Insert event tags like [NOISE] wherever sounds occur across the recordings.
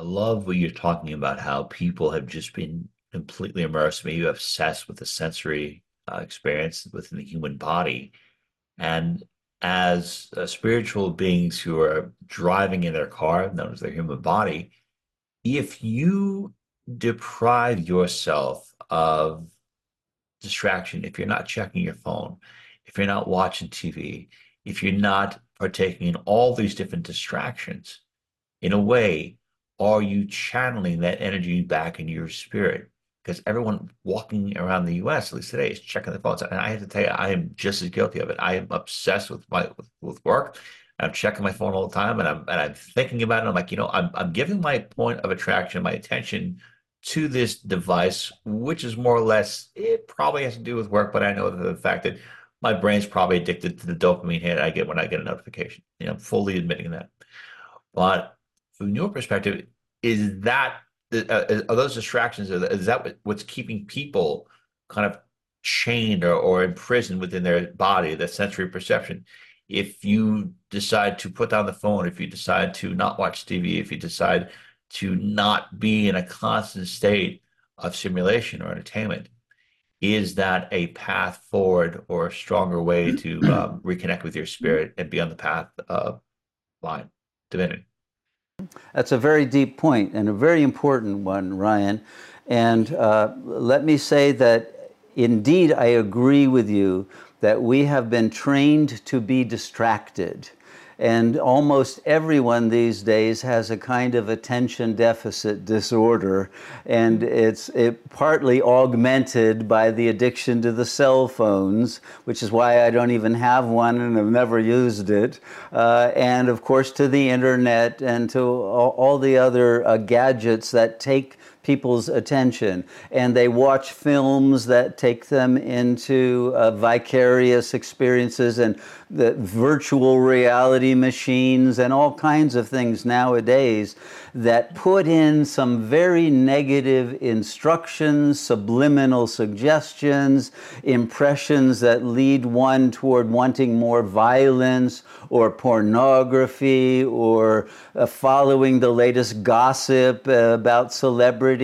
I love what you're talking about, how people have just been completely immersed, maybe obsessed with the sensory uh, experience within the human body. And as uh, spiritual beings who are driving in their car, known as their human body, if you deprive yourself of distraction, if you're not checking your phone, if you're not watching TV, if you're not partaking in all these different distractions, in a way, are you channeling that energy back into your spirit? Because everyone walking around the US, at least today, is checking their phones. And I have to tell you, I am just as guilty of it. I am obsessed with my with, with work. I'm checking my phone all the time and I'm and I'm thinking about it. I'm like, you know, I'm I'm giving my point of attraction, my attention to this device, which is more or less it probably has to do with work, but I know the fact that my brain's probably addicted to the dopamine hit I get when I get a notification. You know, I'm fully admitting that. But from your perspective, is that uh, are those distractions? Is that what's keeping people kind of chained or, or imprisoned within their body, that sensory perception? If you decide to put down the phone, if you decide to not watch TV, if you decide to not be in a constant state of simulation or entertainment, is that a path forward or a stronger way to [CLEARS THROAT] um, reconnect with your spirit and be on the path of line divinity? That's a very deep point and a very important one, Ryan. And uh, let me say that indeed I agree with you that we have been trained to be distracted. And almost everyone these days has a kind of attention deficit disorder, and it's it partly augmented by the addiction to the cell phones, which is why I don't even have one and have never used it, uh, and of course to the internet and to all, all the other uh, gadgets that take people's attention. And they watch films that take them into uh, vicarious experiences and the virtual reality machines and all kinds of things nowadays that put in some very negative instructions, subliminal suggestions, impressions that lead one toward wanting more violence or pornography or uh, following the latest gossip uh, about celebrities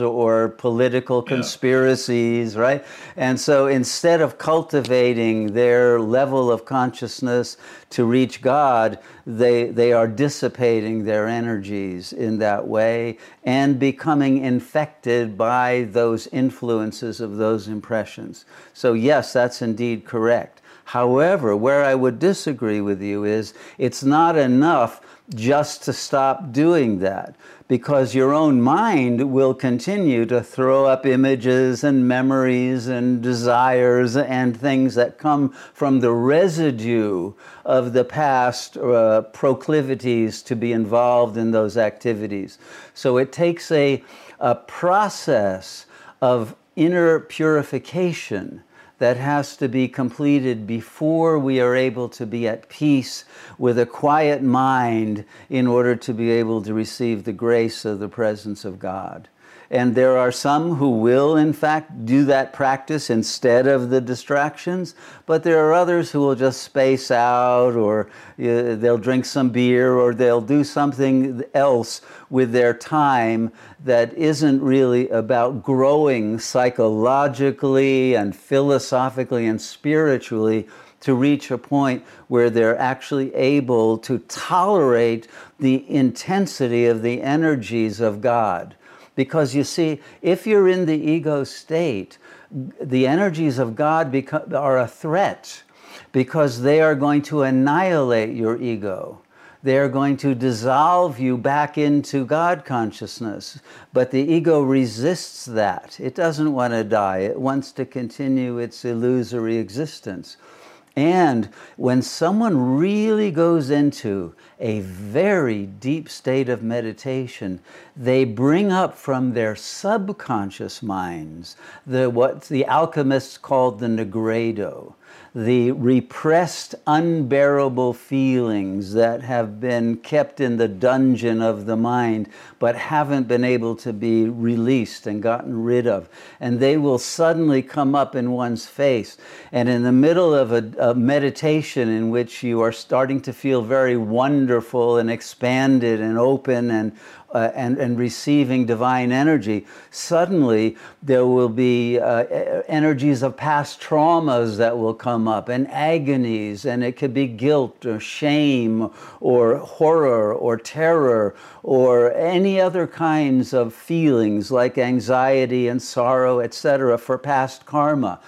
or political conspiracies, yeah. right? And so instead of cultivating their level of consciousness to reach God, they, they are dissipating their energies in that way and becoming infected by those influences of those impressions. So, yes, that's indeed correct. However, where I would disagree with you is it's not enough just to stop doing that because your own mind will continue to throw up images and memories and desires and things that come from the residue of the past uh, proclivities to be involved in those activities. So it takes a, a process of inner purification that has to be completed before we are able to be at peace with a quiet mind in order to be able to receive the grace of the presence of God. And there are some who will, in fact, do that practice instead of the distractions, but there are others who will just space out or uh, they'll drink some beer or they'll do something else with their time that isn't really about growing psychologically and philosophically and spiritually to reach a point where they're actually able to tolerate the intensity of the energies of God. Because you see, if you're in the ego state, the energies of God become, are a threat because they are going to annihilate your ego. They are going to dissolve you back into God consciousness. But the ego resists that. It doesn't want to die, it wants to continue its illusory existence. And when someone really goes into a very deep state of meditation, they bring up from their subconscious minds the, what the alchemists called the nigredo, the repressed, unbearable feelings that have been kept in the dungeon of the mind but haven't been able to be released and gotten rid of. And they will suddenly come up in one's face. And in the middle of a, a meditation in which you are starting to feel very wonderful and expanded and open and uh, and, and receiving divine energy, suddenly there will be uh, energies of past traumas that will come up and agonies, and it could be guilt or shame or horror or terror or any other kinds of feelings like anxiety and sorrow, etc., for past karma.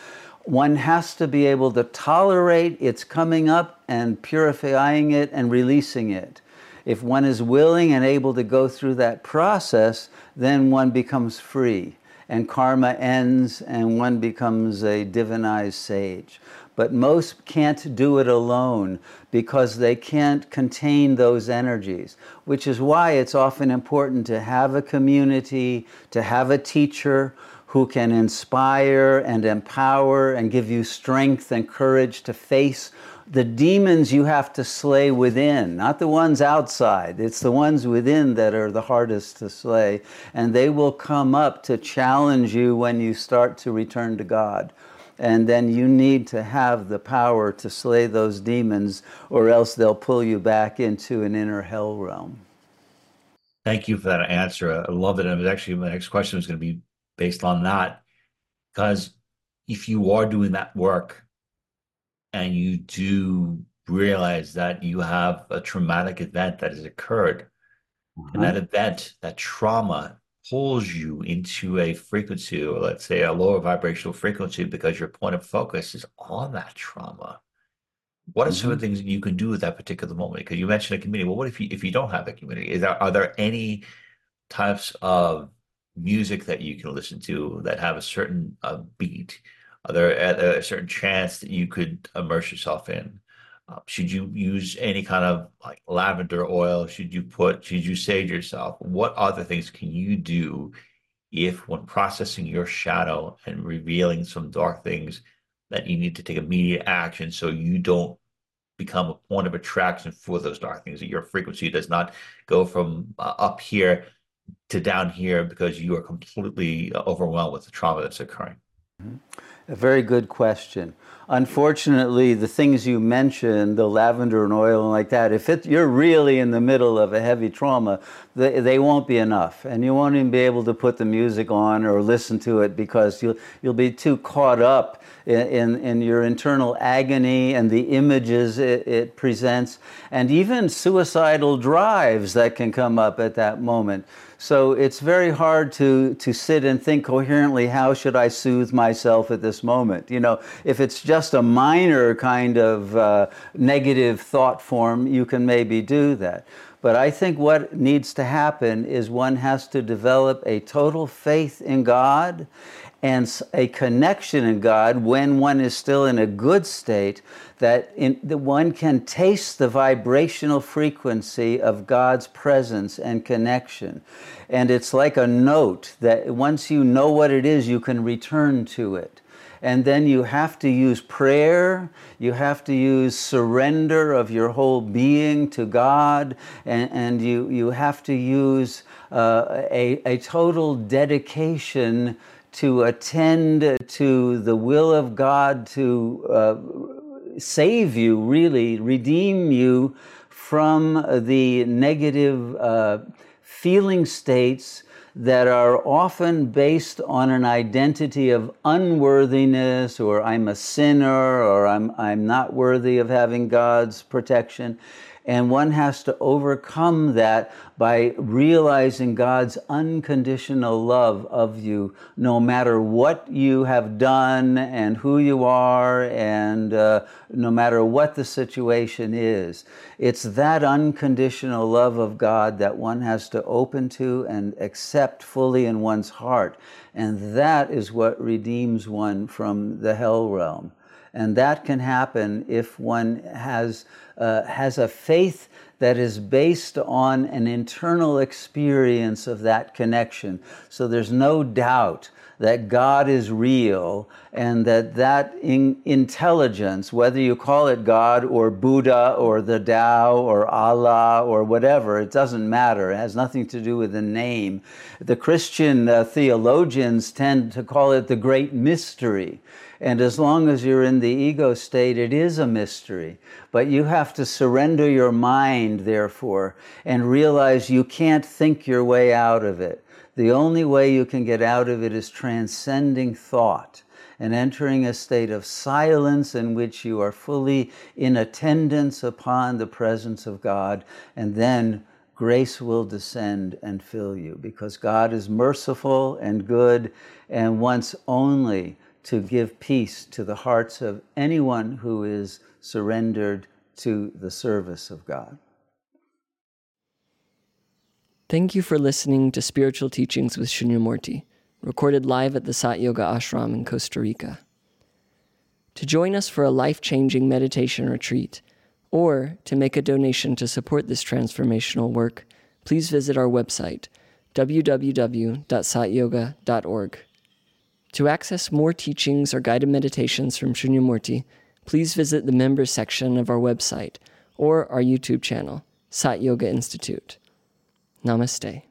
One has to be able to tolerate its coming up and purifying it and releasing it if one is willing and able to go through that process, then one becomes free and karma ends and one becomes a divinized sage. But most can't do it alone because they can't contain those energies, which is why it's often important to have a community, to have a teacher who can inspire and empower and give you strength and courage to face the demons you have to slay within, not the ones outside. It's the ones within that are the hardest to slay. And they will come up to challenge you when you start to return to God. And then you need to have the power to slay those demons, or else they'll pull you back into an inner hell realm. Thank you for that answer. I love it. And was actually my next question was going to be based on that. Because if you are doing that work, and you do realize that you have a traumatic event that has occurred, uh-huh. and that event, that trauma, pulls you into a frequency, or let's say a lower vibrational frequency, because your point of focus is on that trauma. What are mm-hmm. some of the things that you can do at that particular moment? Because you mentioned a community. Well, what if you if you don't have a community? Is there are there any types of music that you can listen to that have a certain uh, beat are there a certain chance that you could immerse yourself in? Uh, should you use any kind of like lavender oil? Should you put, should you sage yourself? What other things can you do if, when processing your shadow and revealing some dark things, that you need to take immediate action so you don't become a point of attraction for those dark things, that your frequency does not go from uh, up here to down here because you are completely uh, overwhelmed with the trauma that's occurring? Mm-hmm. A very good question. Unfortunately, the things you mentioned, the lavender and oil and like that, if it, you're really in the middle of a heavy trauma, they, they won't be enough. And you won't even be able to put the music on or listen to it because you'll, you'll be too caught up in, in, in your internal agony and the images it, it presents, and even suicidal drives that can come up at that moment. So it's very hard to, to sit and think coherently, how should I soothe myself at this moment? You know, if it's just a minor kind of uh, negative thought form, you can maybe do that. But I think what needs to happen is one has to develop a total faith in God and a connection in God when one is still in a good state, that, in, that one can taste the vibrational frequency of God's presence and connection. And it's like a note that once you know what it is, you can return to it. And then you have to use prayer, you have to use surrender of your whole being to God, and, and you, you have to use uh, a, a total dedication to attend to the will of God to uh, save you, really, redeem you from the negative uh, feeling states that are often based on an identity of unworthiness or I'm a sinner or I'm, I'm not worthy of having God's protection. And one has to overcome that by realizing God's unconditional love of you, no matter what you have done and who you are, and uh, no matter what the situation is. It's that unconditional love of God that one has to open to and accept fully in one's heart. And that is what redeems one from the hell realm. And that can happen if one has, uh, has a faith that is based on an internal experience of that connection. So there's no doubt that God is real and that that in intelligence, whether you call it God or Buddha or the Tao or Allah or whatever, it doesn't matter. It has nothing to do with the name. The Christian uh, theologians tend to call it the great mystery and as long as you're in the ego state, it is a mystery. But you have to surrender your mind mind, therefore, and realize you can't think your way out of it. The only way you can get out of it is transcending thought and entering a state of silence in which you are fully in attendance upon the presence of God, and then grace will descend and fill you because God is merciful and good and wants only to give peace to the hearts of anyone who is surrendered to the service of God. Thank you for listening to Spiritual Teachings with Shunyamurti, recorded live at the Sat Yoga Ashram in Costa Rica. To join us for a life changing meditation retreat, or to make a donation to support this transformational work, please visit our website, www.satyoga.org. To access more teachings or guided meditations from Shunyamurti, please visit the members section of our website or our YouTube channel, Sat Yoga Institute. Namaste.